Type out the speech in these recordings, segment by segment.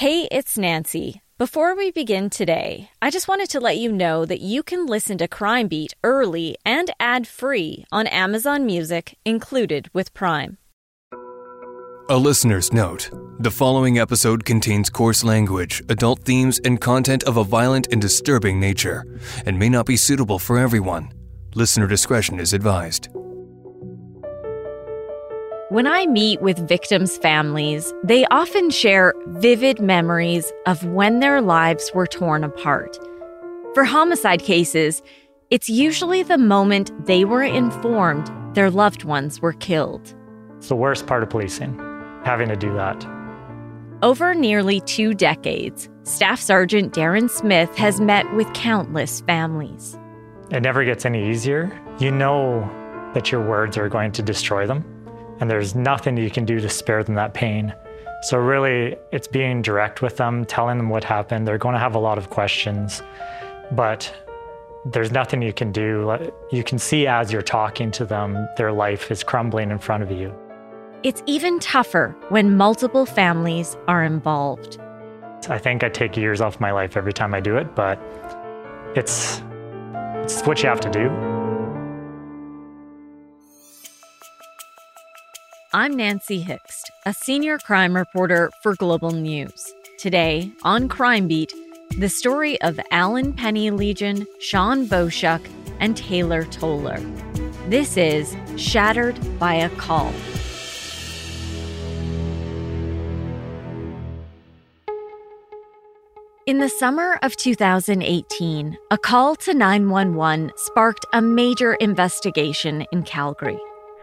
Hey, it's Nancy. Before we begin today, I just wanted to let you know that you can listen to Crime Beat early and ad free on Amazon Music, included with Prime. A listener's note the following episode contains coarse language, adult themes, and content of a violent and disturbing nature, and may not be suitable for everyone. Listener discretion is advised. When I meet with victims' families, they often share vivid memories of when their lives were torn apart. For homicide cases, it's usually the moment they were informed their loved ones were killed. It's the worst part of policing, having to do that. Over nearly two decades, Staff Sergeant Darren Smith has met with countless families. It never gets any easier. You know that your words are going to destroy them and there's nothing you can do to spare them that pain. So, really, it's being direct with them, telling them what happened. They're going to have a lot of questions, but there's nothing you can do. You can see as you're talking to them, their life is crumbling in front of you. It's even tougher when multiple families are involved. I think I take years off my life every time I do it, but it's, it's what you have to do. I'm Nancy Hixt, a senior crime reporter for Global News. Today, on Crime Beat, the story of Alan Pennylegion, Sean Boschuk, and Taylor Toller. This is Shattered by a Call. In the summer of 2018, a call to 911 sparked a major investigation in Calgary.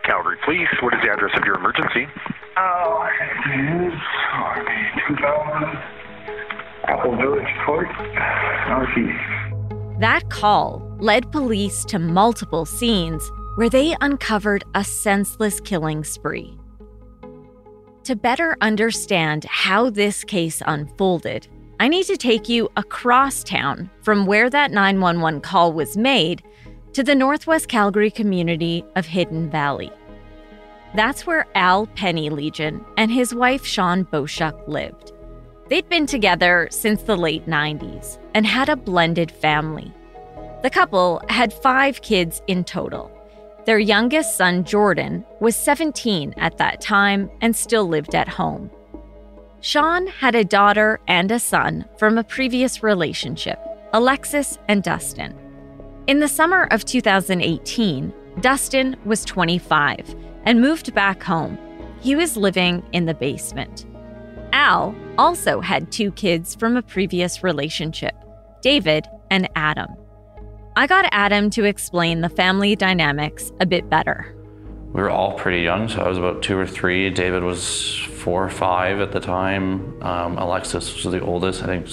Calgary Police. What is the address of your emergency? Oh, it is RB 2000 Apple Village Court, Northeast. That call led police to multiple scenes where they uncovered a senseless killing spree. To better understand how this case unfolded, I need to take you across town from where that 911 call was made to the Northwest Calgary community of Hidden Valley. That's where Al Pennylegion and his wife Sean Boschuk lived. They'd been together since the late 90s and had a blended family. The couple had five kids in total. Their youngest son, Jordan, was 17 at that time and still lived at home. Sean had a daughter and a son from a previous relationship, Alexis and Dustin. In the summer of 2018, Dustin was 25 and moved back home. He was living in the basement. Al also had two kids from a previous relationship David and Adam. I got Adam to explain the family dynamics a bit better. We were all pretty young, so I was about two or three. David was four or five at the time. Um, Alexis was the oldest, I think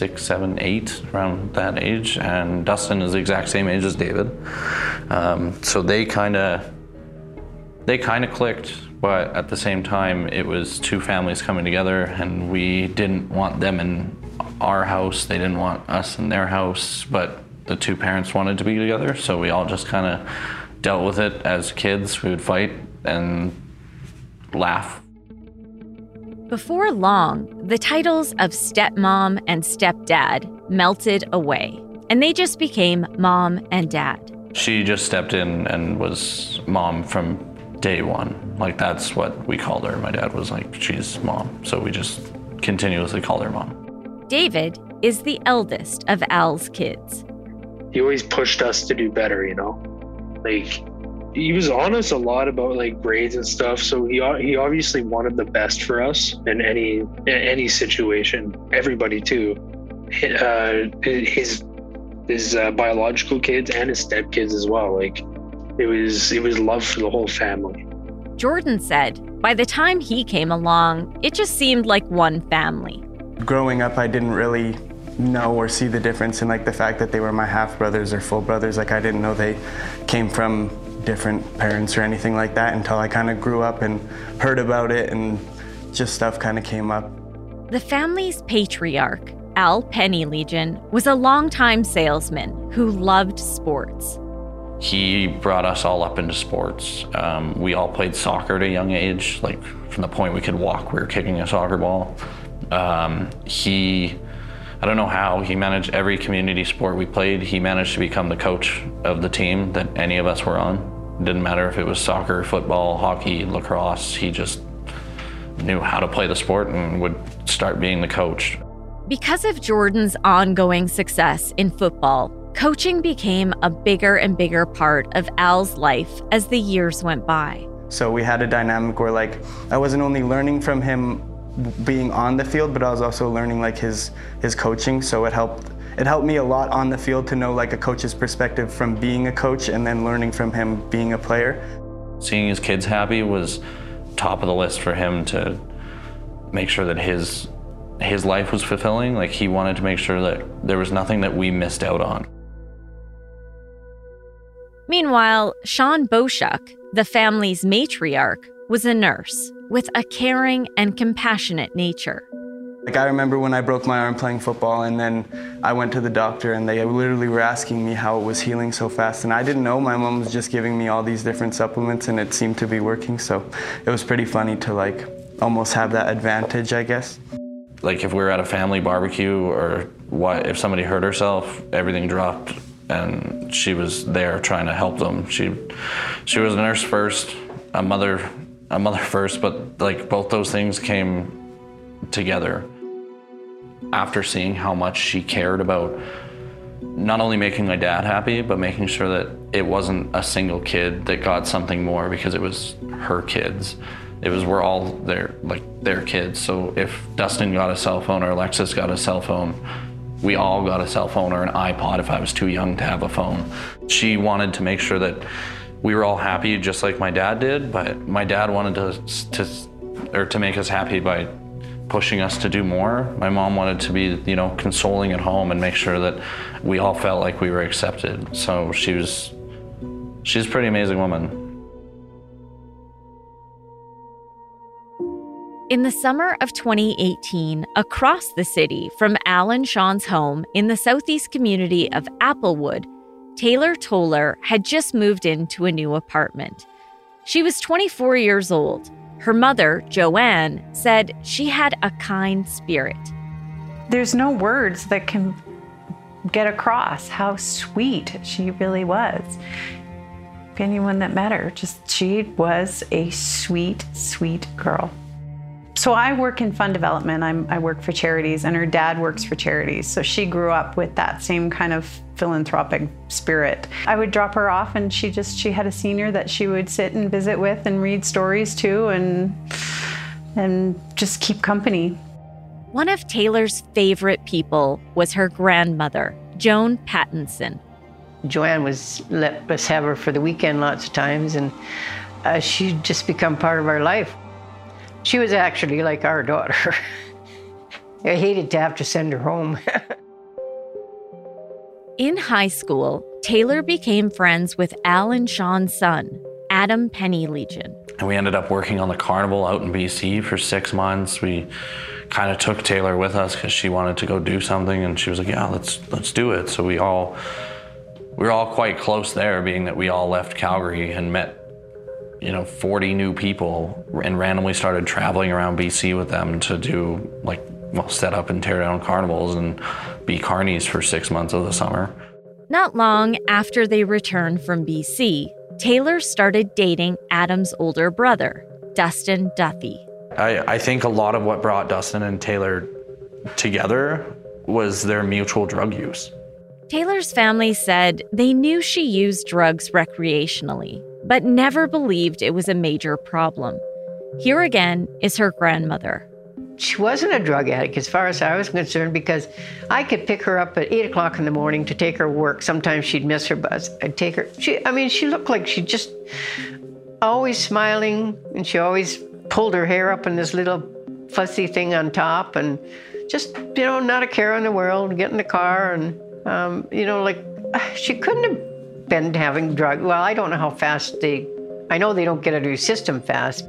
six, seven, eight, around that age. And Dustin is the exact same age as David. Um, so they kind of they kind of clicked, but at the same time, it was two families coming together, and we didn't want them in our house. They didn't want us in their house, but the two parents wanted to be together, so we all just kind of dealt with it as kids. We would fight and laugh. Before long, the titles of stepmom and stepdad melted away, and they just became mom and dad. She just stepped in and was mom from day one. Like that's what we called her. My dad was like, she's mom. So we just continuously called her mom. David is the eldest of Al's kids. He always pushed us to do better, you know? Like, he was honest a lot about like grades and stuff. So he he obviously wanted the best for us in any in any situation. Everybody too. Uh, his his uh, biological kids and his stepkids as well. Like it was it was love for the whole family. Jordan said by the time he came along, it just seemed like one family. Growing up, I didn't really know or see the difference in like the fact that they were my half brothers or full brothers. Like I didn't know they came from different parents or anything like that until I kind of grew up and heard about it and just stuff kind of came up. The family's patriarch, Al Pennylegion, was a longtime salesman who loved sports. he brought us all up into sports. Um, we all played soccer at a young age, like from the point we could walk, we were kicking a soccer ball. Um, he, I don't know how, he managed every community sport we played. He managed to become the coach of the team that any of us were on. It didn't matter if it was soccer, football, hockey, lacrosse, he just knew how to play the sport and would start being the coach. Because of Jordan's ongoing success in football, coaching became a bigger and bigger part of Al's life as the years went by. So we had a dynamic where like I wasn't only learning from him being on the field, but I was also learning like his his coaching. So it helped it helped me a lot on the field to know like a coach's perspective from being a coach and then learning from him being a player. Seeing his kids happy was top of the list for him to make sure that his his life was fulfilling. Like he wanted to make sure that there was nothing that we missed out on. Meanwhile, Sean Boschuk, the family's matriarch, was a nurse with a caring and compassionate nature. Like I remember when I broke my arm playing football and then I went to the doctor and they literally were asking me how it was healing so fast and I didn't know my mom was just giving me all these different supplements and it seemed to be working so it was pretty funny to like almost have that advantage I guess. Like if we were at a family barbecue or what if somebody hurt herself everything dropped and she was there trying to help them. She she was a nurse first, a mother a mother first, but like both those things came together. After seeing how much she cared about not only making my dad happy, but making sure that it wasn't a single kid that got something more because it was her kids. It was we're all their like their kids. So if Dustin got a cell phone or Alexis got a cell phone, we all got a cell phone or an iPod if I was too young to have a phone. She wanted to make sure that we were all happy just like my dad did, but my dad wanted to, to or to make us happy by pushing us to do more. My mom wanted to be, you know, consoling at home and make sure that we all felt like we were accepted. So she was she's a pretty amazing woman. In the summer of 2018, across the city from Alan Sean's home in the southeast community of Applewood, Taylor Toller had just moved into a new apartment. She was 24 years old. Her mother, Joanne, said she had a kind spirit. There's no words that can get across how sweet she really was. Anyone that met her, just she was a sweet, sweet girl. So I work in fund development. I'm, i work for charities, and her dad works for charities. So she grew up with that same kind of philanthropic spirit. I would drop her off, and she just she had a senior that she would sit and visit with and read stories to, and and just keep company. One of Taylor's favorite people was her grandmother, Joan Pattinson. Joanne was let us have her for the weekend lots of times, and uh, she'd just become part of our life. She was actually like our daughter. I hated to have to send her home. In high school, Taylor became friends with Alan Sean's son, Adam Pennylegion. And we ended up working on the carnival out in BC for six months. We kind of took Taylor with us because she wanted to go do something, and she was like, "Yeah, let's let's do it." So we all we were all quite close there, being that we all left Calgary and met you know 40 new people and randomly started traveling around BC with them to do like well set up and tear down carnivals and be carnies for 6 months of the summer. Not long after they returned from BC, Taylor started dating Adam's older brother, Dustin Duthie. I, I think a lot of what brought Dustin and Taylor together was their mutual drug use. Taylor's family said they knew she used drugs recreationally, but never believed it was a major problem. Here again is her grandmother. She wasn't a drug addict as far as I was concerned because I could pick her up at eight o'clock in the morning to take her work. Sometimes she'd miss her bus. I'd take her. She, I mean, she looked like she just always smiling and she always pulled her hair up in this little fussy thing on top and just, you know, not a care in the world, get in the car and, um, you know, like she couldn't have been having drug. Well, I don't know how fast they. I know they don't get out of your system fast.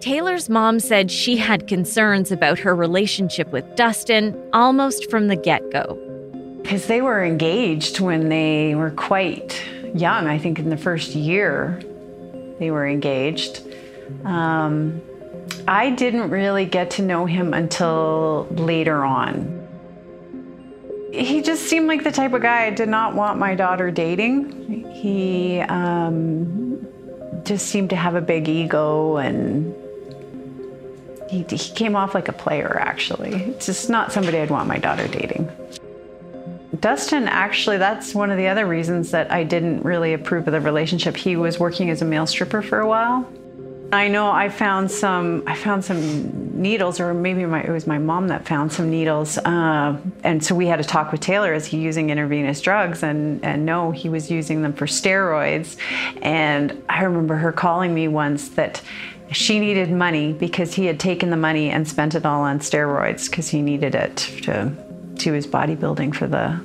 Taylor's mom said she had concerns about her relationship with Dustin almost from the get go. Because they were engaged when they were quite young. I think in the first year they were engaged. Um, I didn't really get to know him until later on. He just seemed like the type of guy I did not want my daughter dating. He um, just seemed to have a big ego and he, he came off like a player, actually. It's just not somebody I'd want my daughter dating. Dustin, actually, that's one of the other reasons that I didn't really approve of the relationship. He was working as a male stripper for a while. I know I found some. I found some needles, or maybe my, it was my mom that found some needles. Uh, and so we had to talk with Taylor. Is he using intravenous drugs? And and no, he was using them for steroids. And I remember her calling me once that she needed money because he had taken the money and spent it all on steroids because he needed it to to his bodybuilding for the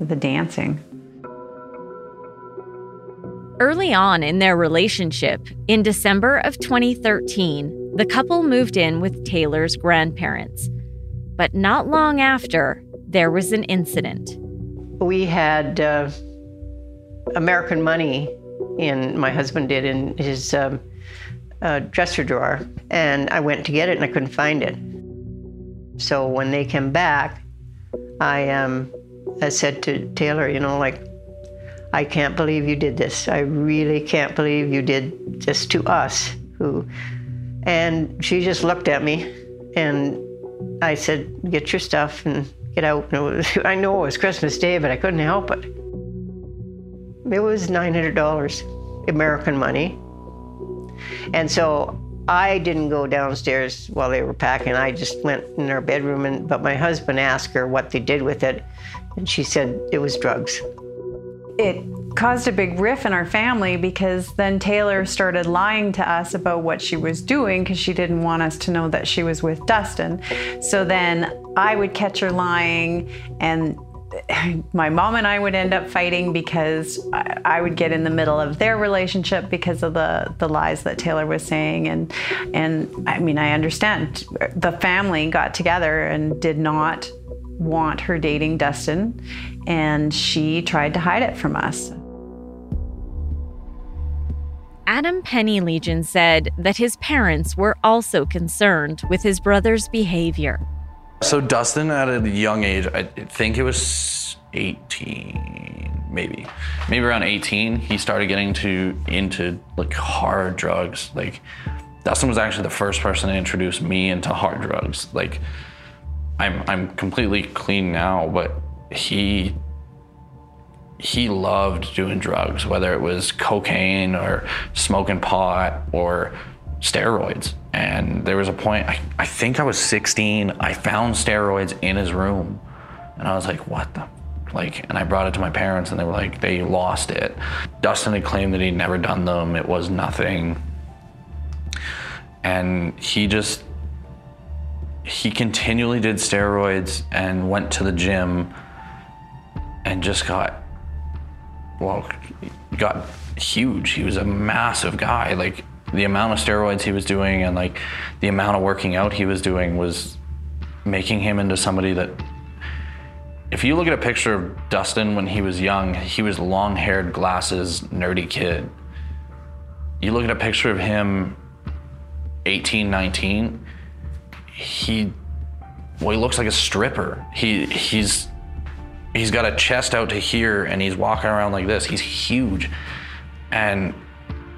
the dancing. Early on in their relationship, in December of 2013, the couple moved in with Taylor's grandparents. But not long after, there was an incident. We had uh, American money in, my husband did, in his um, uh, dresser drawer. And I went to get it and I couldn't find it. So when they came back, I, um, I said to Taylor, you know, like, I can't believe you did this. I really can't believe you did this to us. Who, and she just looked at me, and I said, "Get your stuff and get out." And was, I know it was Christmas Day, but I couldn't help it. It was nine hundred dollars, American money, and so I didn't go downstairs while they were packing. I just went in our bedroom, and but my husband asked her what they did with it, and she said it was drugs it caused a big riff in our family because then Taylor started lying to us about what she was doing because she didn't want us to know that she was with Dustin. So then I would catch her lying and my mom and I would end up fighting because I would get in the middle of their relationship because of the, the lies that Taylor was saying. And, and I mean, I understand the family got together and did not want her dating Dustin, and she tried to hide it from us. Adam Pennylegion said that his parents were also concerned with his brother's behavior. So, Dustin, at a young age, I think it was 18, maybe, maybe around 18, he started getting to into like hard drugs. Like, Dustin was actually the first person to introduce me into hard drugs. Like, I'm I'm completely clean now, but he he loved doing drugs, whether it was cocaine or smoking pot or steroids. And there was a point, I, I think I was 16, I found steroids in his room. And I was like, what the? Like, and I brought it to my parents and they were like, they lost it. Dustin had claimed that he'd never done them, it was nothing. And he just he continually did steroids and went to the gym and just got well got huge. He was a massive guy. Like the amount of steroids he was doing and like the amount of working out he was doing was making him into somebody that if you look at a picture of Dustin when he was young he was long-haired glasses nerdy kid. You look at a picture of him 18 19 he well, he looks like a stripper. He he's he's got a chest out to here and he's walking around like this. He's huge. And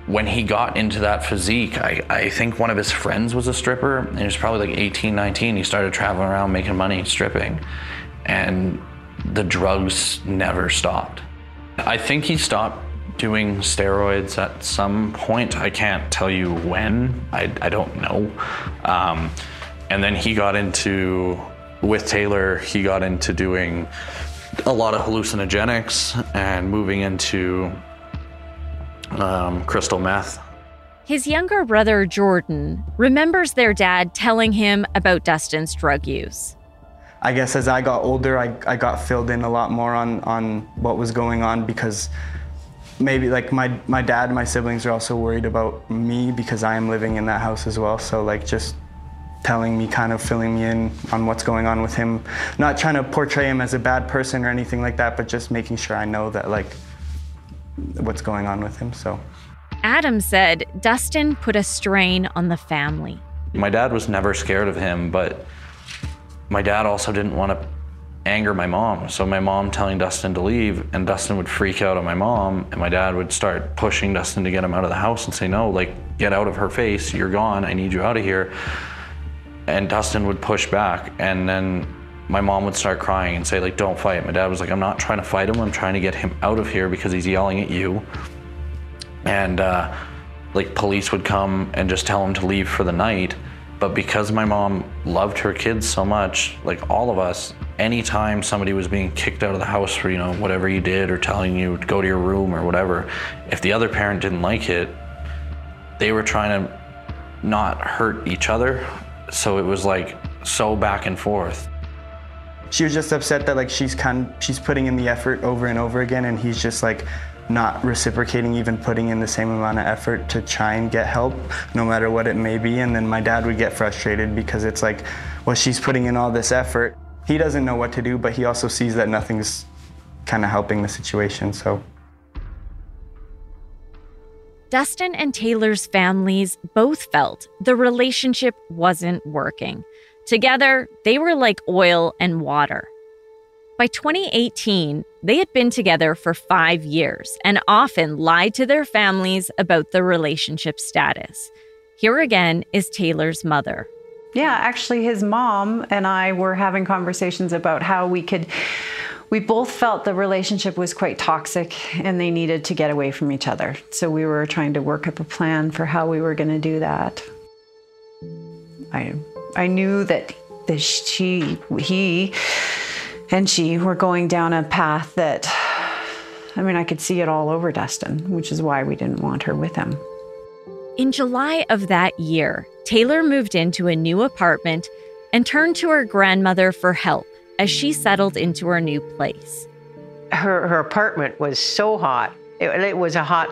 when he got into that physique, I, I think one of his friends was a stripper and he was probably like 18, 19. He started traveling around making money stripping. And the drugs never stopped. I think he stopped doing steroids at some point. I can't tell you when. I, I don't know. Um, and then he got into, with Taylor, he got into doing a lot of hallucinogenics and moving into um, crystal meth. His younger brother, Jordan, remembers their dad telling him about Dustin's drug use. I guess as I got older, I, I got filled in a lot more on, on what was going on because maybe like my, my dad and my siblings are also worried about me because I am living in that house as well. So like just telling me, kind of filling me in on what's going on with him. Not trying to portray him as a bad person or anything like that, but just making sure I know that like what's going on with him. So Adam said Dustin put a strain on the family. My dad was never scared of him, but my dad also didn't want to anger my mom. So my mom telling Dustin to leave, and Dustin would freak out on my mom, and my dad would start pushing Dustin to get him out of the house and say, "No, like get out of her face. You're gone. I need you out of here." And Dustin would push back, and then my mom would start crying and say, "Like don't fight." My dad was like, "I'm not trying to fight him. I'm trying to get him out of here because he's yelling at you." And uh, like police would come and just tell him to leave for the night. But because my mom loved her kids so much, like all of us, anytime somebody was being kicked out of the house for, you know, whatever you did or telling you to go to your room or whatever, if the other parent didn't like it, they were trying to not hurt each other. So it was like so back and forth. She was just upset that like she's kind she's putting in the effort over and over again and he's just like not reciprocating, even putting in the same amount of effort to try and get help, no matter what it may be. And then my dad would get frustrated because it's like, well, she's putting in all this effort. He doesn't know what to do, but he also sees that nothing's kind of helping the situation. So. Dustin and Taylor's families both felt the relationship wasn't working. Together, they were like oil and water. By 2018, they had been together for five years and often lied to their families about the relationship status. Here again is Taylor's mother. Yeah, actually, his mom and I were having conversations about how we could. We both felt the relationship was quite toxic and they needed to get away from each other. So we were trying to work up a plan for how we were going to do that. I, I knew that, that she, he, and she were going down a path that, I mean, I could see it all over Dustin, which is why we didn't want her with him. In July of that year, Taylor moved into a new apartment and turned to her grandmother for help as she settled into her new place. Her, her apartment was so hot. It, it was a hot,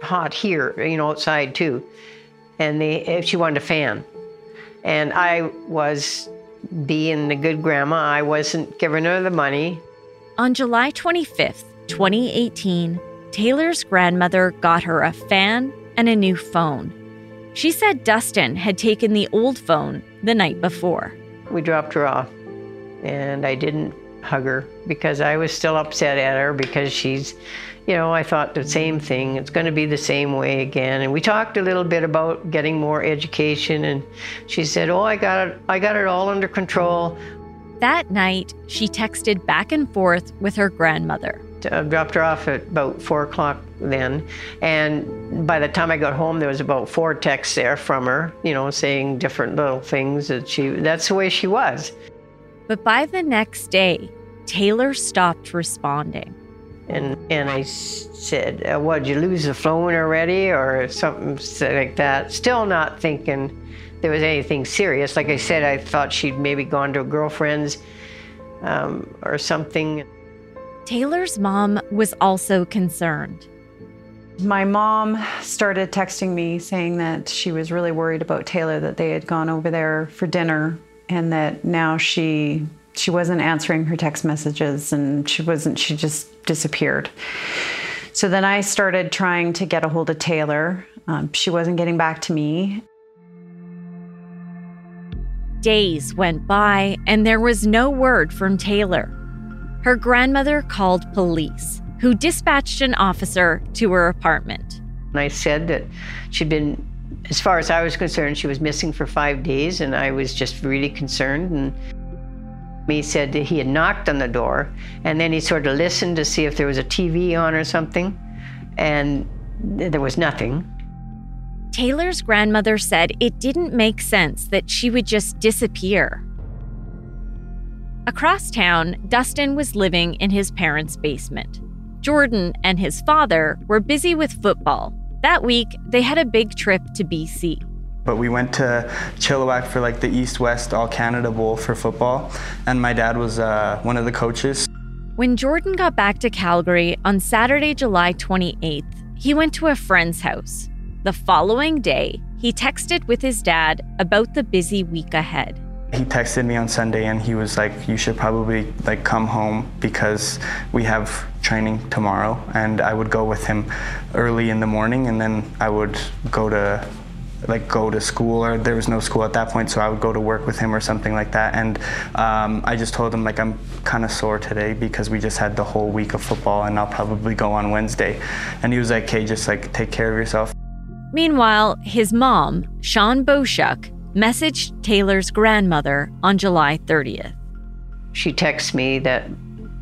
hot here, you know, outside too. And they, she wanted a fan. And I was being the good grandma, I wasn't giving her the money. On July 25th, 2018, Taylor's grandmother got her a fan and a new phone. She said Dustin had taken the old phone the night before. We dropped her off, and I didn't hug her because I was still upset at her because she's you know, I thought the same thing. It's going to be the same way again. And we talked a little bit about getting more education, and she said, "Oh, I got it. I got it all under control." That night, she texted back and forth with her grandmother. I uh, dropped her off at about four o'clock then, and by the time I got home, there was about four texts there from her, you know, saying different little things that she. That's the way she was. But by the next day, Taylor stopped responding. And, and I said, uh, What, did you lose the phone already? Or something like that. Still not thinking there was anything serious. Like I said, I thought she'd maybe gone to a girlfriend's um, or something. Taylor's mom was also concerned. My mom started texting me saying that she was really worried about Taylor, that they had gone over there for dinner, and that now she she wasn't answering her text messages and she wasn't she just disappeared. So then i started trying to get a hold of taylor. Um, she wasn't getting back to me. Days went by and there was no word from taylor. Her grandmother called police who dispatched an officer to her apartment. And i said that she'd been as far as i was concerned she was missing for five days and i was just really concerned and he said he had knocked on the door and then he sort of listened to see if there was a TV on or something, and there was nothing. Taylor's grandmother said it didn't make sense that she would just disappear. Across town, Dustin was living in his parents' basement. Jordan and his father were busy with football. That week, they had a big trip to BC. But we went to Chilliwack for like the East West All Canada Bowl for football, and my dad was uh, one of the coaches. When Jordan got back to Calgary on Saturday, July 28th, he went to a friend's house. The following day, he texted with his dad about the busy week ahead. He texted me on Sunday and he was like, "You should probably like come home because we have training tomorrow." And I would go with him early in the morning, and then I would go to like go to school or there was no school at that point so i would go to work with him or something like that. And um, i just told him like i'm kind of sore today because we just had the whole week of football and i'll probably go on wednesday. And he was like hey just like take care of yourself. Meanwhile, his mom, Sean Boschuk, messaged Taylor's grandmother on July 30th. She texts me that,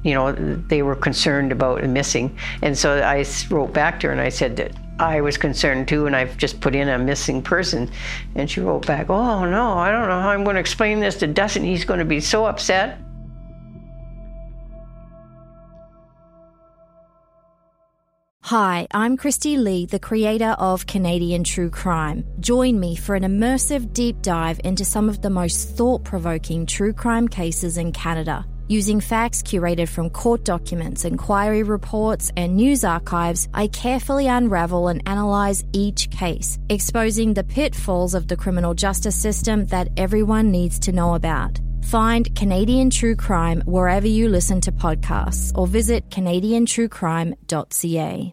you know, they were concerned about missing. And so I wrote back to her and I said that I was concerned too, and I've just put in a missing person. And she wrote back, Oh no, I don't know how I'm going to explain this to Dustin. He's going to be so upset. Hi, I'm Christy Lee, the creator of Canadian True Crime. Join me for an immersive deep dive into some of the most thought provoking true crime cases in Canada. Using facts curated from court documents, inquiry reports, and news archives, I carefully unravel and analyze each case, exposing the pitfalls of the criminal justice system that everyone needs to know about. Find Canadian True Crime wherever you listen to podcasts or visit CanadianTrueCrime.ca.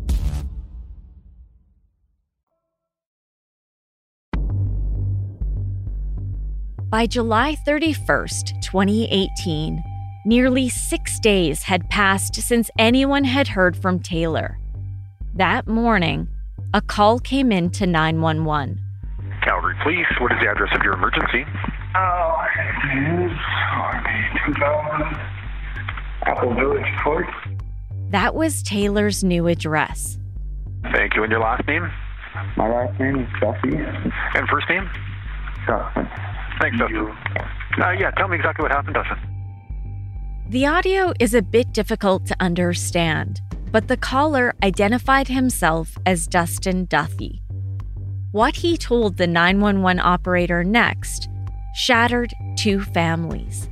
By July 31st, 2018, nearly six days had passed since anyone had heard from Taylor. That morning, a call came in to 911. Calgary Police, what is the address of your emergency? Oh, it is RB 2000 Apple Village Court. That was Taylor's new address. Thank you. And your last name? My last name is Duthie. And first name? Dustin. Thanks, Dustin. Uh, yeah, tell me exactly what happened, Dustin. The audio is a bit difficult to understand, but the caller identified himself as Dustin Duthie. What he told the 911 operator next shattered two families.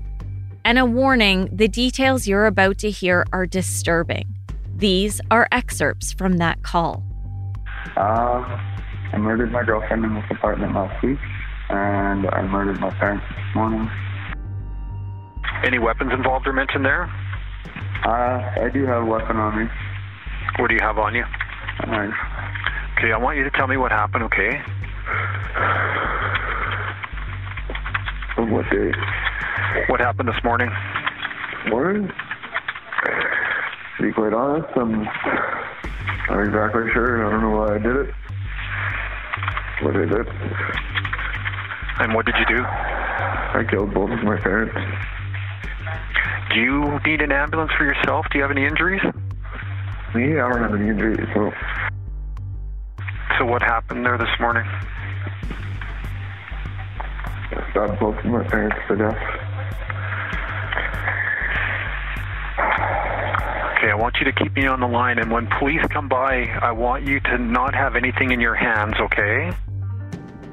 And a warning the details you're about to hear are disturbing. These are excerpts from that call. Uh, I murdered my girlfriend in this apartment last week, and I murdered my parents this morning. Any weapons involved or mentioned there? Uh, I do have a weapon on me. What do you have on you? A knife. Okay, I want you to tell me what happened, okay? On what day? What happened this morning? Morning? To be quite honest, I'm not exactly sure. I don't know why I did it. What I did. And what did you do? I killed both of my parents. Do you need an ambulance for yourself? Do you have any injuries? Me, I don't have any injuries, so So what happened there this morning? I stabbed both of my parents to death. Okay, I want you to keep me on the line, and when police come by, I want you to not have anything in your hands, okay?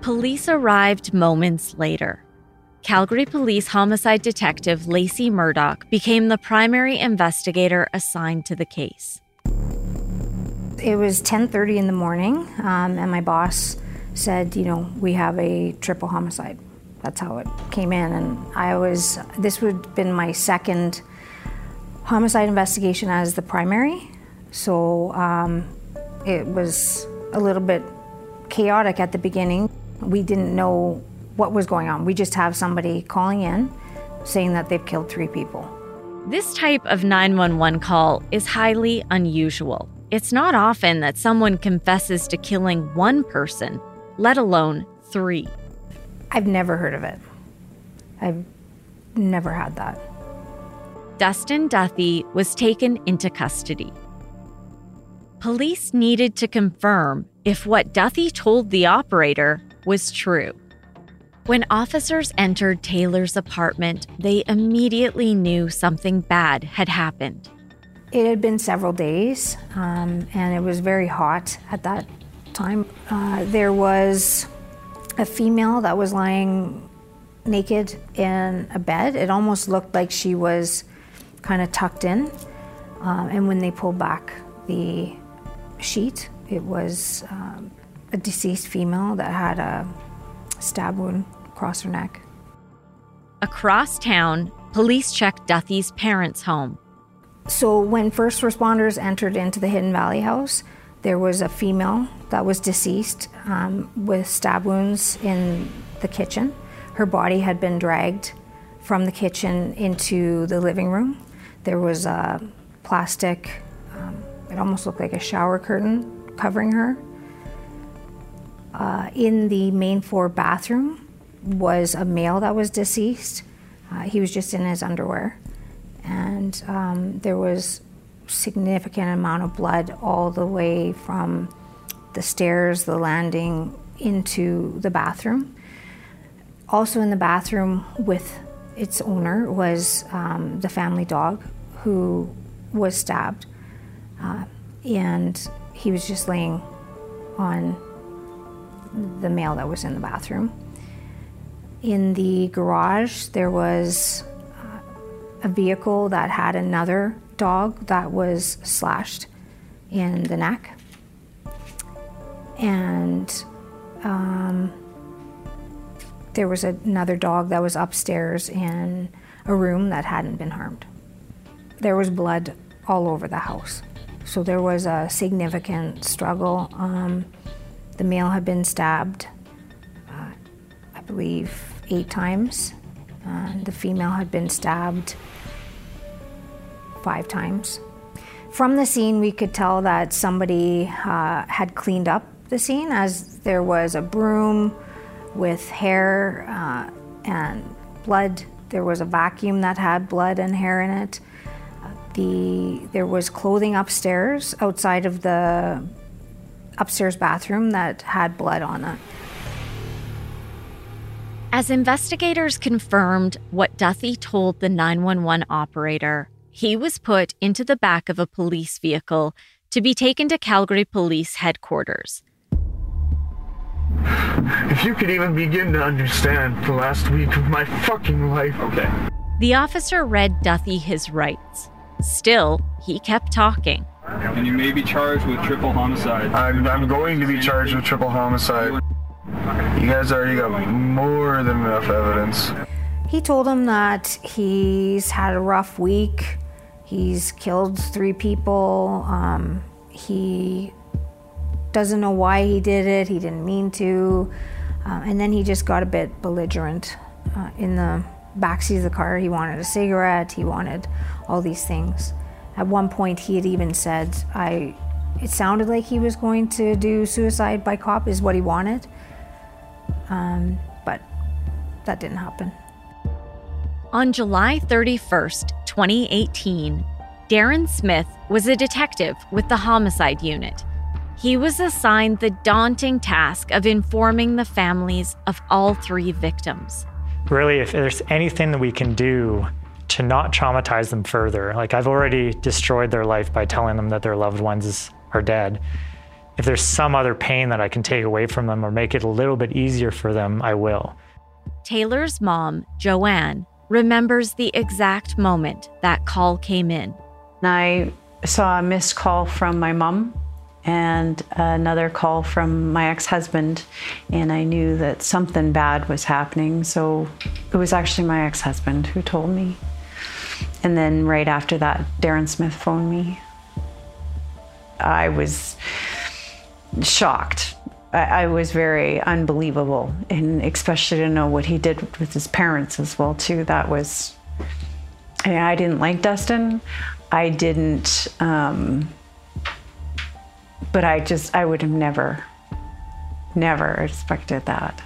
Police arrived moments later. Calgary Police homicide detective Lacey Murdoch became the primary investigator assigned to the case. It was 10:30 in the morning, um, and my boss said, "You know, we have a triple homicide." That's how it came in, and I was. This would have been my second homicide investigation as the primary, so um, it was a little bit chaotic at the beginning. We didn't know what was going on. We just have somebody calling in saying that they've killed three people. This type of 911 call is highly unusual. It's not often that someone confesses to killing one person, let alone three. I've never heard of it. I've never had that. Dustin Duthie was taken into custody. Police needed to confirm if what Duthie told the operator was true. When officers entered Taylor's apartment, they immediately knew something bad had happened. It had been several days, um, and it was very hot at that time. Uh, there was a female that was lying naked in a bed. It almost looked like she was kind of tucked in. Um, and when they pulled back the sheet, it was um, a deceased female that had a stab wound across her neck. Across town, police checked Duthie's parents' home. So when first responders entered into the Hidden Valley house, there was a female that was deceased um, with stab wounds in the kitchen. Her body had been dragged from the kitchen into the living room. There was a plastic, um, it almost looked like a shower curtain covering her. Uh, in the main floor bathroom was a male that was deceased. Uh, he was just in his underwear. And um, there was significant amount of blood all the way from the stairs, the landing, into the bathroom. Also in the bathroom with its owner was um, the family dog who was stabbed. Uh, and he was just laying on the male that was in the bathroom. In the garage, there was uh, a vehicle that had another dog that was slashed in the neck. And um, there was another dog that was upstairs in a room that hadn't been harmed. There was blood all over the house. So there was a significant struggle. Um, the male had been stabbed, uh, I believe, eight times. Uh, the female had been stabbed five times. From the scene, we could tell that somebody uh, had cleaned up the scene as there was a broom with hair uh, and blood. There was a vacuum that had blood and hair in it. Uh, the, there was clothing upstairs outside of the upstairs bathroom that had blood on it. As investigators confirmed what Duthie told the 911 operator, he was put into the back of a police vehicle to be taken to Calgary Police headquarters. If you could even begin to understand the last week of my fucking life. Okay. The officer read Duthie his rights. Still, he kept talking. And you may be charged with triple homicide. I'm, I'm going to be charged with triple homicide. You guys already got more than enough evidence. He told him that he's had a rough week. He's killed three people. Um, he doesn't know why he did it. He didn't mean to. Uh, and then he just got a bit belligerent uh, in the backseat of the car. He wanted a cigarette. He wanted all these things. At one point, he had even said, "I." It sounded like he was going to do suicide by cop, is what he wanted. Um, but that didn't happen. On July 31st, 2018, Darren Smith was a detective with the homicide unit. He was assigned the daunting task of informing the families of all three victims. Really, if there's anything that we can do to not traumatize them further, like I've already destroyed their life by telling them that their loved ones are dead. If there's some other pain that I can take away from them or make it a little bit easier for them, I will. Taylor's mom, Joanne, remembers the exact moment that call came in. I saw a missed call from my mom and another call from my ex husband, and I knew that something bad was happening. So it was actually my ex husband who told me. And then right after that, Darren Smith phoned me. I was shocked. I, I was very unbelievable, and especially to know what he did with his parents as well too. That was. I, mean, I didn't like Dustin. I didn't. Um, but I just, I would have never, never expected that.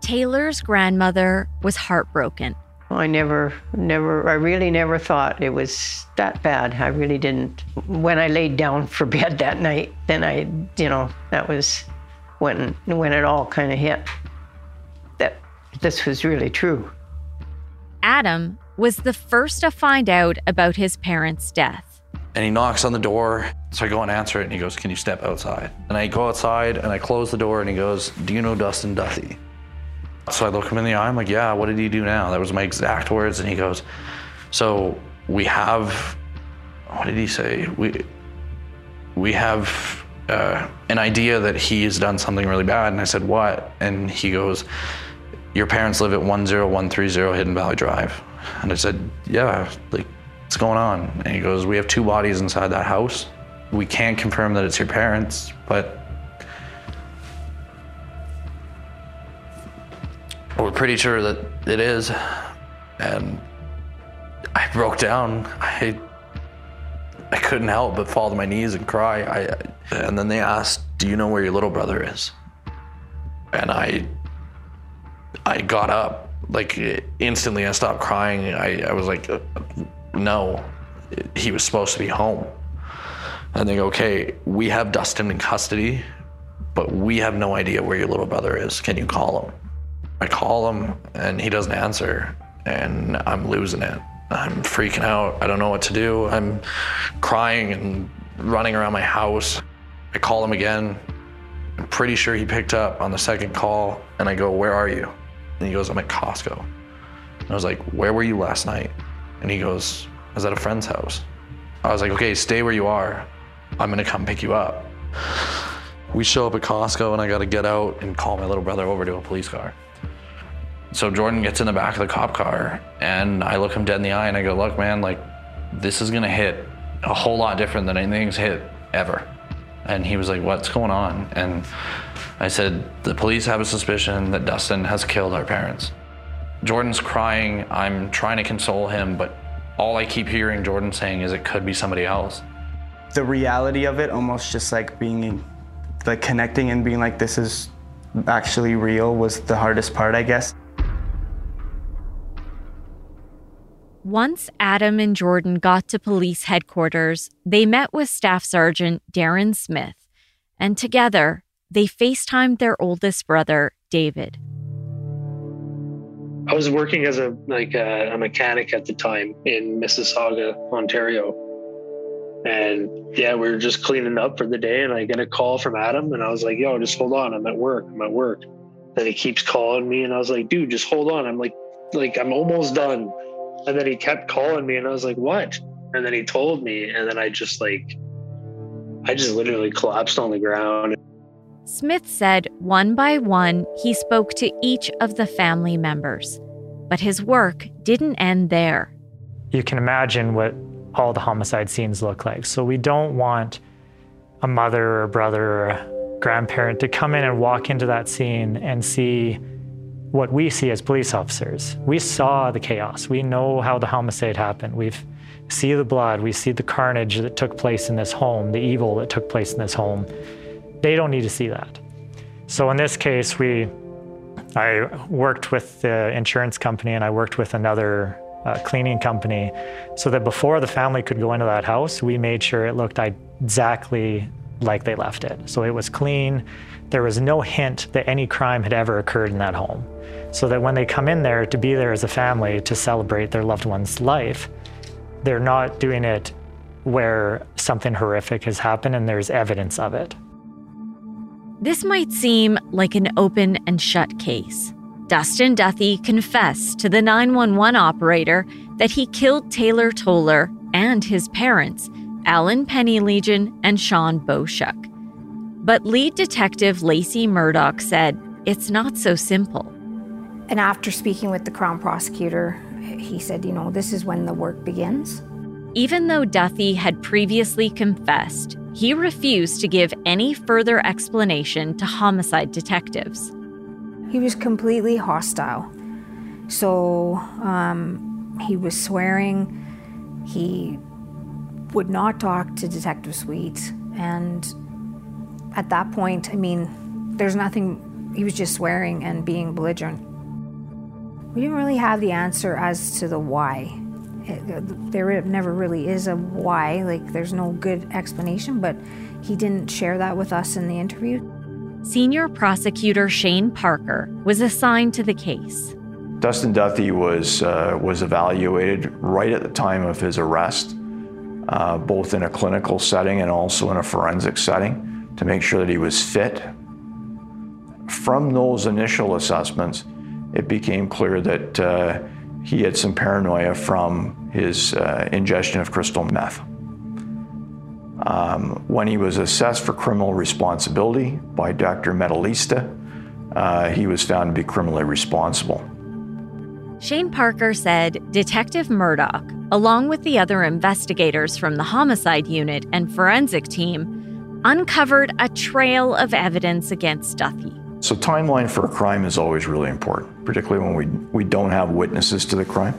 Taylor's grandmother was heartbroken. I never, never, I really never thought it was that bad. I really didn't. When I laid down for bed that night, then I, you know, that was when when it all kind of hit. That this was really true. Adam was the first to find out about his parents' death. And he knocks on the door. So I go and answer it, and he goes, Can you step outside? And I go outside and I close the door, and he goes, Do you know Dustin Duthie? So I look him in the eye. I'm like, Yeah, what did he do now? That was my exact words. And he goes, So we have, what did he say? We, we have uh, an idea that he has done something really bad. And I said, What? And he goes, Your parents live at 10130 Hidden Valley Drive. And I said, Yeah, like, what's going on? And he goes, We have two bodies inside that house. We can't confirm that it's your parents, but we're pretty sure that it is. And I broke down. I I couldn't help but fall to my knees and cry. I, and then they asked, "Do you know where your little brother is?" And I I got up like instantly. I stopped crying. I, I was like, uh, "No, he was supposed to be home." And they go, "Okay, we have Dustin in custody, but we have no idea where your little brother is. Can you call him?" I call him, and he doesn't answer, and I'm losing it. I'm freaking out. I don't know what to do. I'm crying and running around my house. I call him again. I'm pretty sure he picked up on the second call, and I go, Where are you? And he goes, I'm at Costco. And I was like, Where were you last night? And he goes, I was at a friend's house. I was like, Okay, stay where you are. I'm gonna come pick you up. We show up at Costco, and I gotta get out and call my little brother over to a police car. So Jordan gets in the back of the cop car, and I look him dead in the eye, and I go, "Look, man, like this is gonna hit a whole lot different than anything's hit ever." And he was like, "What's going on?" And I said, "The police have a suspicion that Dustin has killed our parents." Jordan's crying. I'm trying to console him, but all I keep hearing Jordan saying is it could be somebody else. The reality of it, almost just like being, like connecting and being like, this is actually real, was the hardest part, I guess. Once Adam and Jordan got to police headquarters, they met with Staff Sergeant Darren Smith, and together they FaceTimed their oldest brother, David. I was working as a like a, a mechanic at the time in Mississauga, Ontario. And yeah, we were just cleaning up for the day and I get a call from Adam and I was like, yo, just hold on, I'm at work. I'm at work. Then he keeps calling me and I was like, dude, just hold on. I'm like like I'm almost done. And then he kept calling me and I was like, what? And then he told me, and then I just like, I just literally collapsed on the ground. Smith said one by one, he spoke to each of the family members. But his work didn't end there. You can imagine what all the homicide scenes look like. So we don't want a mother or a brother or a grandparent to come in and walk into that scene and see what we see as police officers. We saw the chaos. We know how the homicide happened. We see the blood. We see the carnage that took place in this home, the evil that took place in this home. They don't need to see that. So in this case, we, I worked with the insurance company and I worked with another uh, cleaning company so that before the family could go into that house, we made sure it looked exactly like they left it. So it was clean. There was no hint that any crime had ever occurred in that home so that when they come in there to be there as a family to celebrate their loved one's life, they're not doing it where something horrific has happened and there's evidence of it. This might seem like an open and shut case. Dustin Duthie confessed to the 911 operator that he killed Taylor Toller and his parents, Alan Pennylegion and Sean Boschuk. But lead detective Lacey Murdoch said it's not so simple. And after speaking with the Crown prosecutor, he said, you know, this is when the work begins. Even though Duthie had previously confessed, he refused to give any further explanation to homicide detectives. He was completely hostile. So um, he was swearing. He would not talk to Detective Sweet. And at that point, I mean, there's nothing, he was just swearing and being belligerent we didn't really have the answer as to the why. It, there never really is a why, like, there's no good explanation, but he didn't share that with us in the interview. senior prosecutor Shane Parker was assigned to the case. Dustin Duthie was, uh, was evaluated right at the time of his arrest, uh, both in a clinical setting and also in a forensic setting, to make sure that he was fit. From those initial assessments, it became clear that uh, he had some paranoia from his uh, ingestion of crystal meth. Um, when he was assessed for criminal responsibility by Dr. Metalista, uh, he was found to be criminally responsible. Shane Parker said Detective Murdoch, along with the other investigators from the homicide unit and forensic team, uncovered a trail of evidence against Duthie. So, timeline for a crime is always really important, particularly when we, we don't have witnesses to the crime.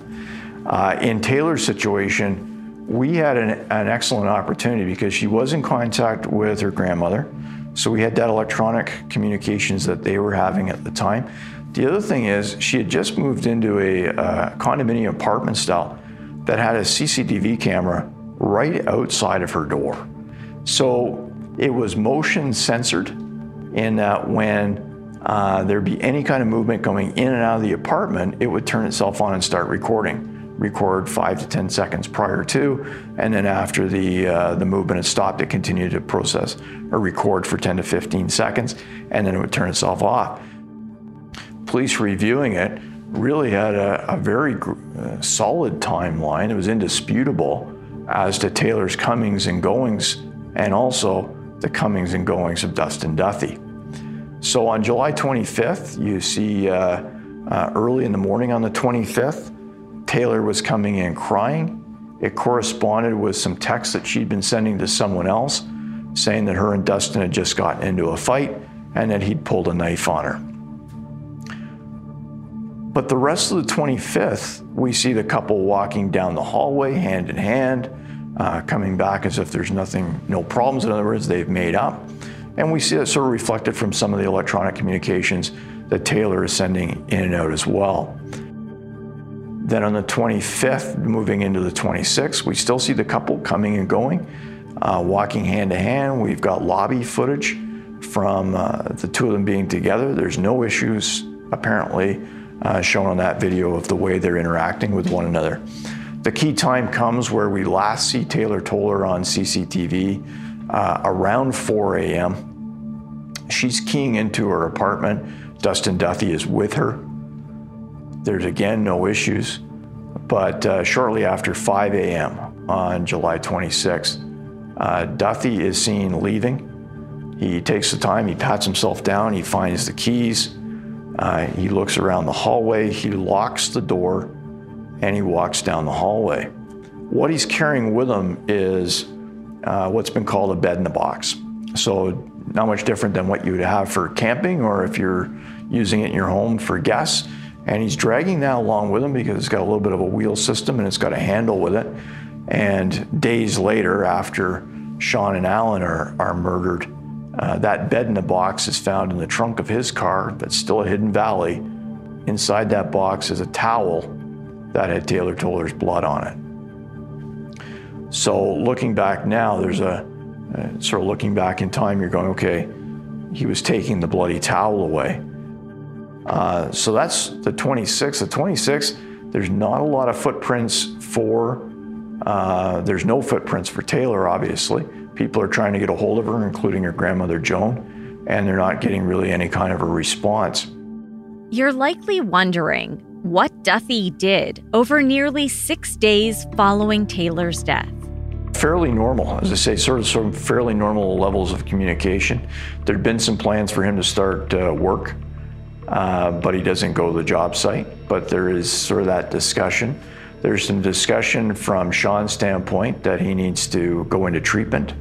Uh, in Taylor's situation, we had an, an excellent opportunity because she was in contact with her grandmother. So we had that electronic communications that they were having at the time. The other thing is, she had just moved into a uh, condominium apartment style that had a CCTV camera right outside of her door. So it was motion censored in that when uh, there'd be any kind of movement going in and out of the apartment, it would turn itself on and start recording record five to 10 seconds prior to, and then after the, uh, the movement had stopped, it continued to process or record for 10 to 15 seconds, and then it would turn itself off. Police reviewing it really had a, a very uh, solid timeline. It was indisputable as to Taylor's comings and goings, and also the comings and goings of Dustin Duthie. So on July 25th, you see uh, uh, early in the morning on the 25th, Taylor was coming in crying. It corresponded with some texts that she'd been sending to someone else saying that her and Dustin had just gotten into a fight and that he'd pulled a knife on her. But the rest of the 25th, we see the couple walking down the hallway hand in hand, uh, coming back as if there's nothing, no problems. In other words, they've made up. And we see that sort of reflected from some of the electronic communications that Taylor is sending in and out as well. Then on the 25th, moving into the 26th, we still see the couple coming and going, uh, walking hand to hand. We've got lobby footage from uh, the two of them being together. There's no issues, apparently, uh, shown on that video of the way they're interacting with one another. The key time comes where we last see Taylor Toller on CCTV uh, around 4 a.m. She's keying into her apartment. Dustin Duthie is with her. There's again no issues. But uh, shortly after 5 a.m. on July 26th, uh, Duthie is seen leaving. He takes the time, he pats himself down, he finds the keys, uh, he looks around the hallway, he locks the door, and he walks down the hallway. What he's carrying with him is uh, what's been called a bed in a box. So, not much different than what you would have for camping or if you're using it in your home for guests. And he's dragging that along with him because it's got a little bit of a wheel system and it's got a handle with it. And days later, after Sean and Alan are, are murdered, uh, that bed in the box is found in the trunk of his car that's still at Hidden Valley. Inside that box is a towel that had Taylor Toller's blood on it. So looking back now, there's a uh, sort of looking back in time, you're going, okay, he was taking the bloody towel away. Uh, so that's the 26. The 26th, there's not a lot of footprints for, uh, there's no footprints for Taylor, obviously. People are trying to get a hold of her, including her grandmother Joan, and they're not getting really any kind of a response. You're likely wondering what Duthie did over nearly six days following Taylor's death. Fairly normal, as I say, sort of, sort of fairly normal levels of communication. There'd been some plans for him to start uh, work uh, but he doesn't go to the job site. But there is sort of that discussion. There's some discussion from Sean's standpoint that he needs to go into treatment,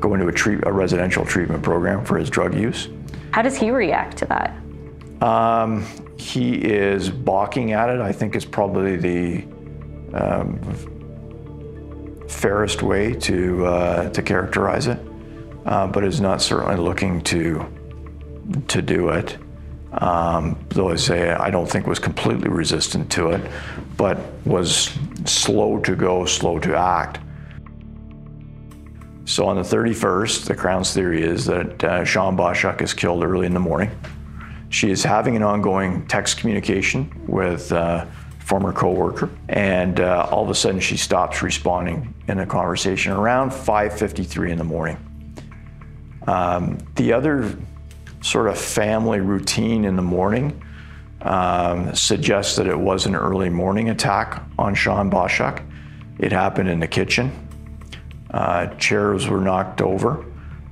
go into a, treat, a residential treatment program for his drug use. How does he react to that? Um, he is balking at it. I think it's probably the um, fairest way to uh, to characterize it, uh, but is not certainly looking to to do it um, though I say I don't think was completely resistant to it, but was slow to go, slow to act. So on the 31st, the Crown's theory is that uh, Sean Boschuk is killed early in the morning. She is having an ongoing text communication with uh, former coworker, and uh, all of a sudden she stops responding in a conversation around 5:53 in the morning. Um, the other sort of family routine in the morning um, suggests that it was an early morning attack on Sean Boschuk. It happened in the kitchen. Uh, chairs were knocked over.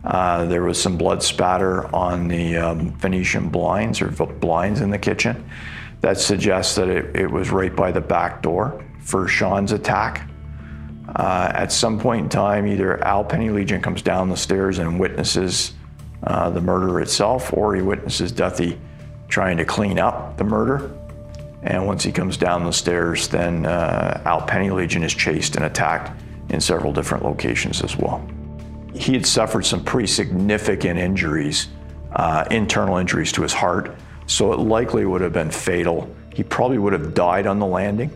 Uh, there was some blood spatter on the um, Venetian blinds or blinds in the kitchen. That suggests that it, it was right by the back door for Sean's attack. Uh, at some point in time, either Al Pennylegion comes down the stairs and witnesses uh, the murder itself, or he witnesses Duthie trying to clean up the murder. And once he comes down the stairs, then uh, Al Pennylegion is chased and attacked in several different locations as well. He had suffered some pretty significant injuries, uh, internal injuries to his heart, so it likely would have been fatal. He probably would have died on the landing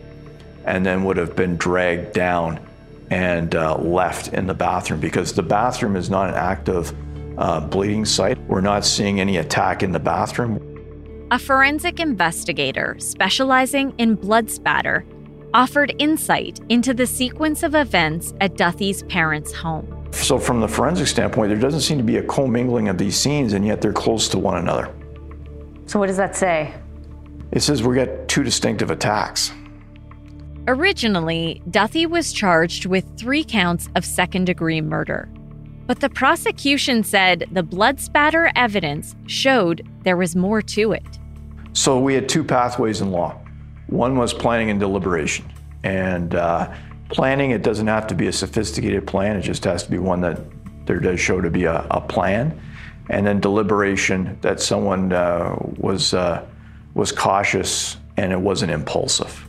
and then would have been dragged down and uh, left in the bathroom because the bathroom is not an active uh, bleeding site. We're not seeing any attack in the bathroom. A forensic investigator specializing in blood spatter offered insight into the sequence of events at Duthie's parents' home. So, from the forensic standpoint, there doesn't seem to be a commingling of these scenes, and yet they're close to one another. So, what does that say? It says we got two distinctive attacks. Originally, Duthie was charged with three counts of second degree murder. But the prosecution said the blood spatter evidence showed there was more to it. So, we had two pathways in law. One was planning and deliberation. And uh, planning, it doesn't have to be a sophisticated plan, it just has to be one that there does show to be a, a plan. And then deliberation, that someone uh, was, uh, was cautious and it wasn't impulsive.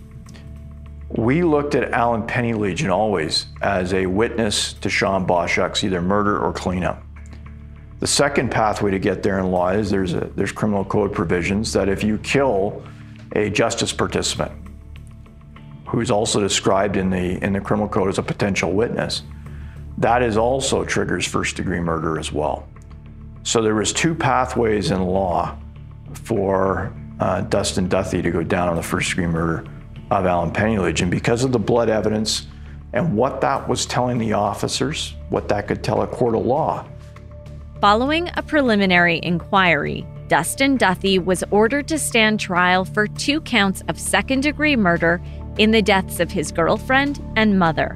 We looked at Alan Pennylegion always as a witness to Sean Boschuk's either murder or cleanup. The second pathway to get there in law is there's, a, there's criminal code provisions that if you kill a justice participant who is also described in the in the criminal code as a potential witness that is also triggers first degree murder as well so there was two pathways in law for uh, dustin duthie to go down on the first degree murder of alan pennylegion because of the blood evidence and what that was telling the officers what that could tell a court of law following a preliminary inquiry Dustin Duthie was ordered to stand trial for two counts of second degree murder in the deaths of his girlfriend and mother,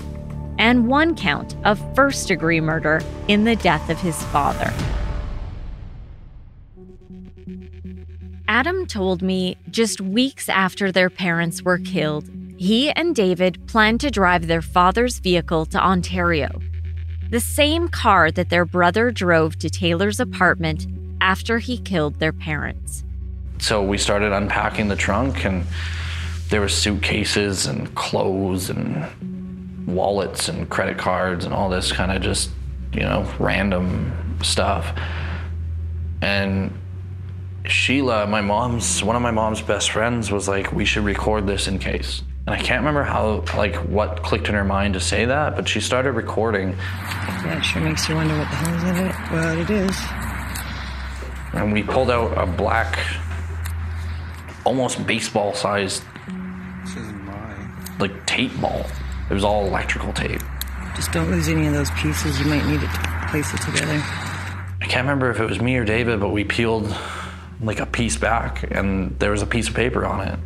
and one count of first degree murder in the death of his father. Adam told me just weeks after their parents were killed, he and David planned to drive their father's vehicle to Ontario. The same car that their brother drove to Taylor's apartment after he killed their parents. So we started unpacking the trunk, and there were suitcases and clothes and wallets and credit cards and all this kind of just, you know, random stuff. And Sheila, my mom's, one of my mom's best friends, was like, we should record this in case. And I can't remember how, like, what clicked in her mind to say that, but she started recording. Yeah, it sure makes you wonder what the hell is in it. Well, it is and we pulled out a black, almost baseball sized, like tape ball. It was all electrical tape. Just don't lose any of those pieces. You might need it to place it together. I can't remember if it was me or David, but we peeled like a piece back and there was a piece of paper on it.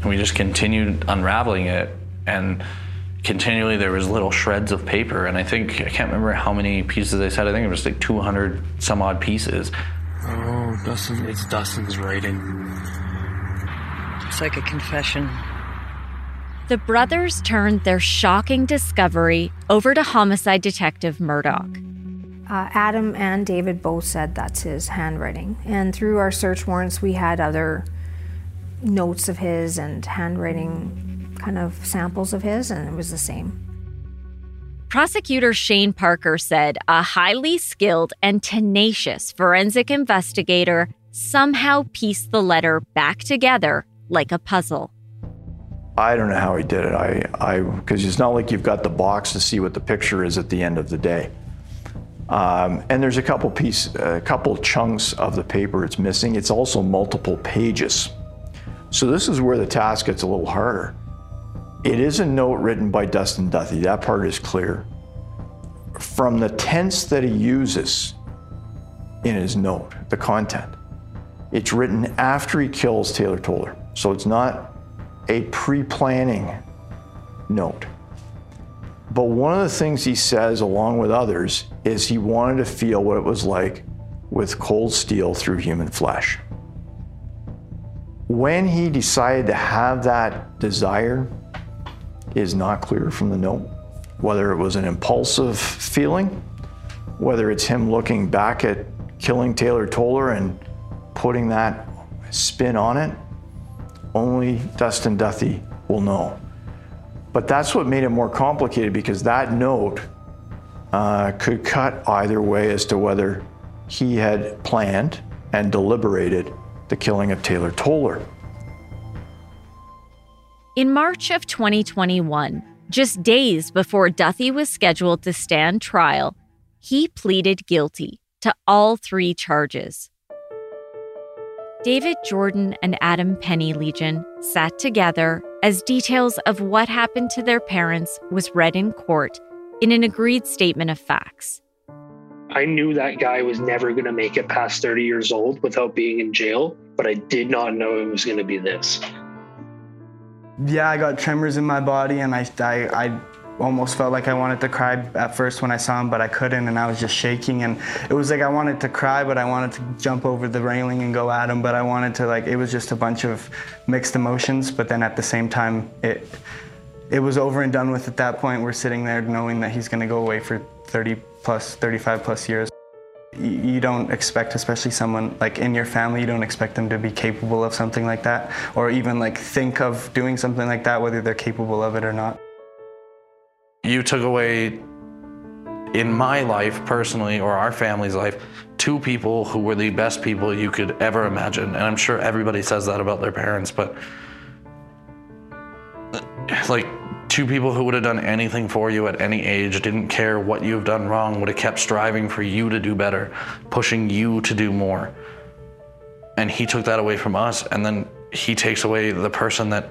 And we just continued unraveling it and continually there was little shreds of paper and I think I can't remember how many pieces I said. I think it was like 200 some odd pieces. Oh, Dustin, it's Dustin's writing. It's like a confession. The brothers turned their shocking discovery over to homicide detective Murdoch. Uh, Adam and David both said that's his handwriting. And through our search warrants, we had other notes of his and handwriting kind of samples of his, and it was the same. Prosecutor Shane Parker said a highly skilled and tenacious forensic investigator somehow pieced the letter back together like a puzzle. I don't know how he did it. I, I, because it's not like you've got the box to see what the picture is at the end of the day. Um, and there's a couple piece, a couple chunks of the paper it's missing. It's also multiple pages. So this is where the task gets a little harder. It is a note written by Dustin Duthie. That part is clear. From the tense that he uses in his note, the content, it's written after he kills Taylor Toller. So it's not a pre-planning note. But one of the things he says, along with others, is he wanted to feel what it was like with cold steel through human flesh. When he decided to have that desire is not clear from the note. Whether it was an impulsive feeling, whether it's him looking back at killing Taylor Toller and putting that spin on it, only Dustin Duthie will know. But that's what made it more complicated because that note uh, could cut either way as to whether he had planned and deliberated the killing of Taylor Toller. In March of 2021, just days before Duthie was scheduled to stand trial, he pleaded guilty to all three charges. David Jordan and Adam Pennylegion sat together as details of what happened to their parents was read in court in an agreed statement of facts. I knew that guy was never going to make it past 30 years old without being in jail, but I did not know it was going to be this. Yeah, I got tremors in my body, and I, I, I almost felt like I wanted to cry at first when I saw him, but I couldn't, and I was just shaking. And it was like I wanted to cry, but I wanted to jump over the railing and go at him, but I wanted to like it was just a bunch of mixed emotions. But then at the same time, it it was over and done with at that point. We're sitting there knowing that he's going to go away for 30 plus, 35 plus years. You don't expect, especially someone like in your family, you don't expect them to be capable of something like that, or even like think of doing something like that, whether they're capable of it or not. You took away, in my life personally, or our family's life, two people who were the best people you could ever imagine. And I'm sure everybody says that about their parents, but like two people who would have done anything for you at any age, didn't care what you've done wrong, would have kept striving for you to do better, pushing you to do more. And he took that away from us, and then he takes away the person that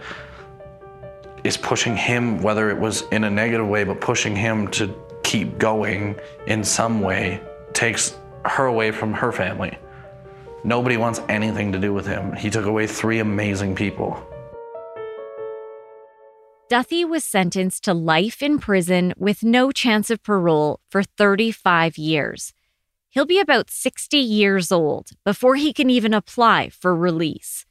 is pushing him, whether it was in a negative way, but pushing him to keep going in some way, takes her away from her family. Nobody wants anything to do with him. He took away three amazing people. Duthie was sentenced to life in prison with no chance of parole for 35 years. He'll be about 60 years old before he can even apply for release.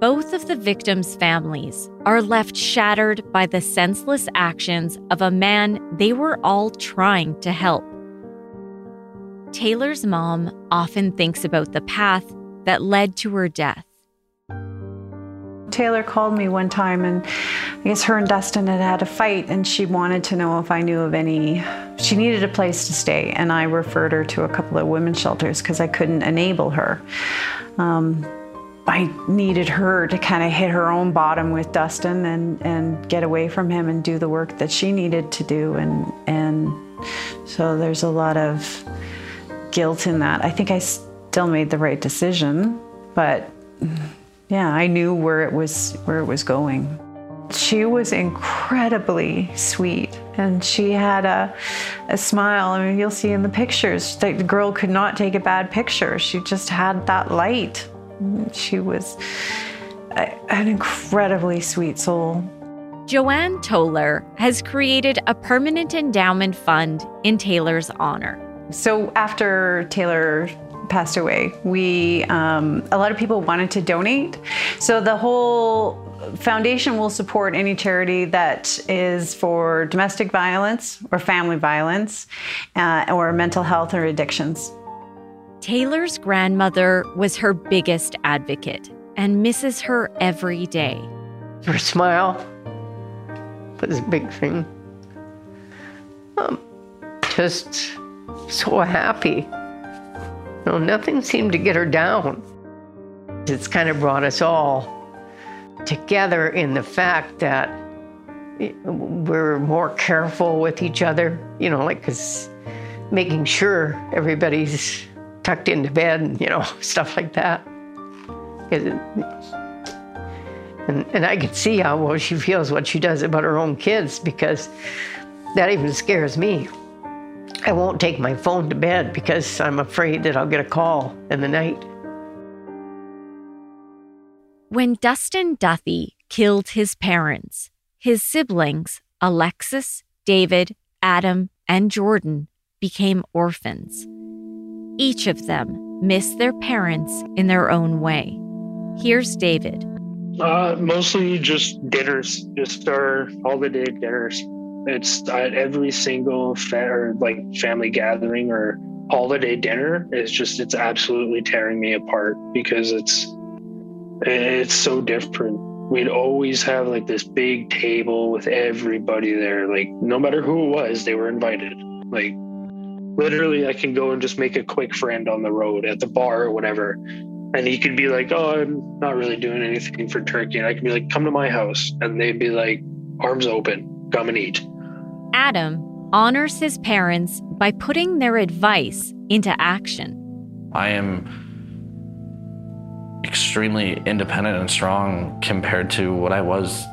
Both of the victims' families are left shattered by the senseless actions of a man they were all trying to help. Taylor's mom often thinks about the path that led to her death. Taylor called me one time, and I guess her and Dustin had had a fight, and she wanted to know if I knew of any. She needed a place to stay, and I referred her to a couple of women's shelters because I couldn't enable her. Um, I needed her to kind of hit her own bottom with Dustin and, and get away from him and do the work that she needed to do. And, and so there's a lot of guilt in that. I think I still made the right decision, but yeah, I knew where it was where it was going. She was incredibly sweet and she had a, a smile. I mean, you'll see in the pictures that the girl could not take a bad picture. She just had that light. She was a, an incredibly sweet soul. Joanne Toller has created a permanent endowment fund in Taylor's honor. So after Taylor passed away, we um, a lot of people wanted to donate. So the whole foundation will support any charity that is for domestic violence or family violence uh, or mental health or addictions. Taylor's grandmother was her biggest advocate and misses her every day. Her smile was a big thing. Um, just so happy. You know, nothing seemed to get her down. It's kind of brought us all together in the fact that we're more careful with each other, you know, like, because making sure everybody's tucked into bed and, you know, stuff like that. And, and I can see how well she feels what she does about her own kids because that even scares me. I won't take my phone to bed because I'm afraid that I'll get a call in the night. When Dustin Duthie killed his parents, his siblings, Alexis, David, Adam, and Jordan, became orphans. Each of them missed their parents in their own way. Here's David. Uh, mostly just dinners, just our holiday dinners. It's at every single fa- like family gathering or holiday dinner is just it's absolutely tearing me apart because it's it's so different. We'd always have like this big table with everybody there. Like no matter who it was, they were invited. Like literally, I can go and just make a quick friend on the road at the bar or whatever, and he could be like, "Oh, I'm not really doing anything for turkey," and I could be like, "Come to my house," and they'd be like, "Arms open, come and eat." Adam honors his parents by putting their advice into action. I am extremely independent and strong compared to what I was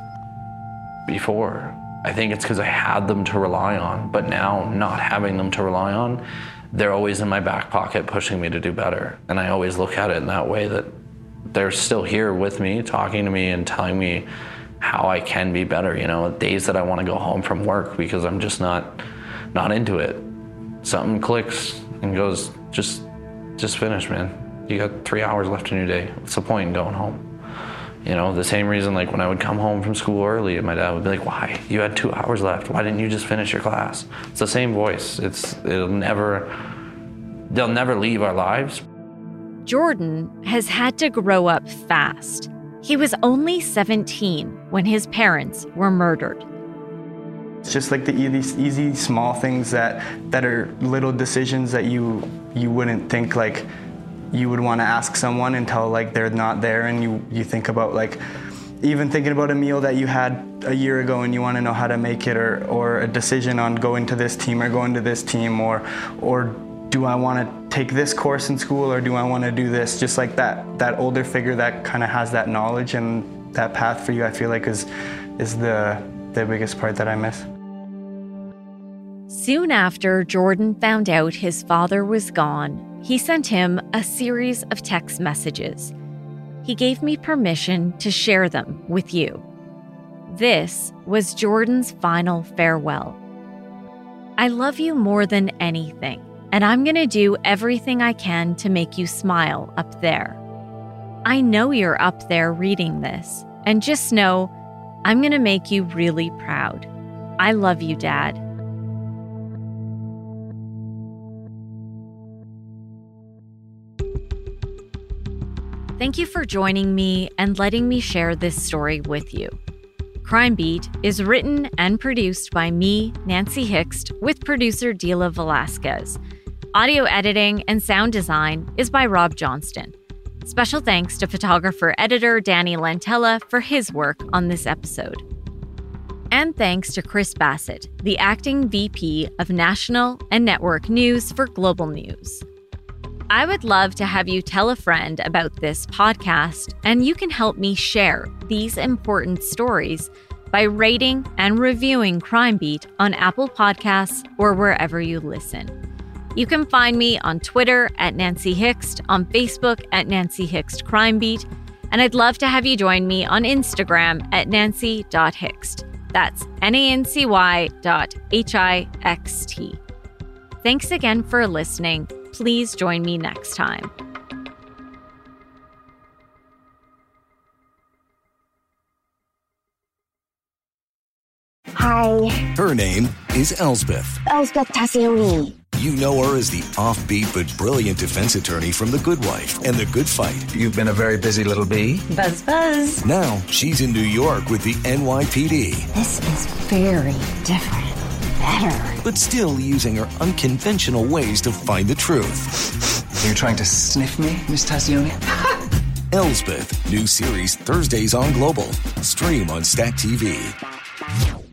before. I think it's because I had them to rely on, but now not having them to rely on, they're always in my back pocket pushing me to do better. And I always look at it in that way that they're still here with me, talking to me and telling me how I can be better, you know, days that I want to go home from work because I'm just not not into it. Something clicks and goes, just just finish, man. You got three hours left in your day. What's the point in going home? You know, the same reason like when I would come home from school early and my dad would be like, Why? You had two hours left. Why didn't you just finish your class? It's the same voice. It's it'll never they'll never leave our lives. Jordan has had to grow up fast. He was only 17 when his parents were murdered. It's just like the easy, easy small things that that are little decisions that you you wouldn't think like you would want to ask someone until like they're not there and you you think about like even thinking about a meal that you had a year ago and you want to know how to make it or or a decision on going to this team or going to this team or or do I want to take this course in school or do I want to do this just like that that older figure that kind of has that knowledge and that path for you I feel like is is the the biggest part that I miss. Soon after Jordan found out his father was gone, he sent him a series of text messages. He gave me permission to share them with you. This was Jordan's final farewell. I love you more than anything, and I'm going to do everything I can to make you smile up there. I know you're up there reading this, and just know I'm going to make you really proud. I love you, Dad. Thank you for joining me and letting me share this story with you. Crime Beat is written and produced by me, Nancy Hixt, with producer Dila Velasquez. Audio editing and sound design is by Rob Johnston. Special thanks to photographer editor Danny Lantella for his work on this episode. And thanks to Chris Bassett, the acting VP of National and Network News for Global News. I would love to have you tell a friend about this podcast, and you can help me share these important stories by rating and reviewing Crime Beat on Apple Podcasts or wherever you listen. You can find me on Twitter at Nancy Hixt, on Facebook at Nancy Hixt Crime Beat, and I'd love to have you join me on Instagram at nancy.hixt. That's N A N C Y dot H I X T. Thanks again for listening. Please join me next time. Hi. Her name is Elsbeth. Elspeth Tassioni. You know her as the offbeat but brilliant defense attorney from The Good Wife and The Good Fight. You've been a very busy little bee. Buzz, buzz. Now she's in New York with the NYPD. This is very different. Better. But still using her unconventional ways to find the truth. Are you trying to sniff me, Miss Tascioni? Elsbeth, new series Thursdays on Global. Stream on Stack TV.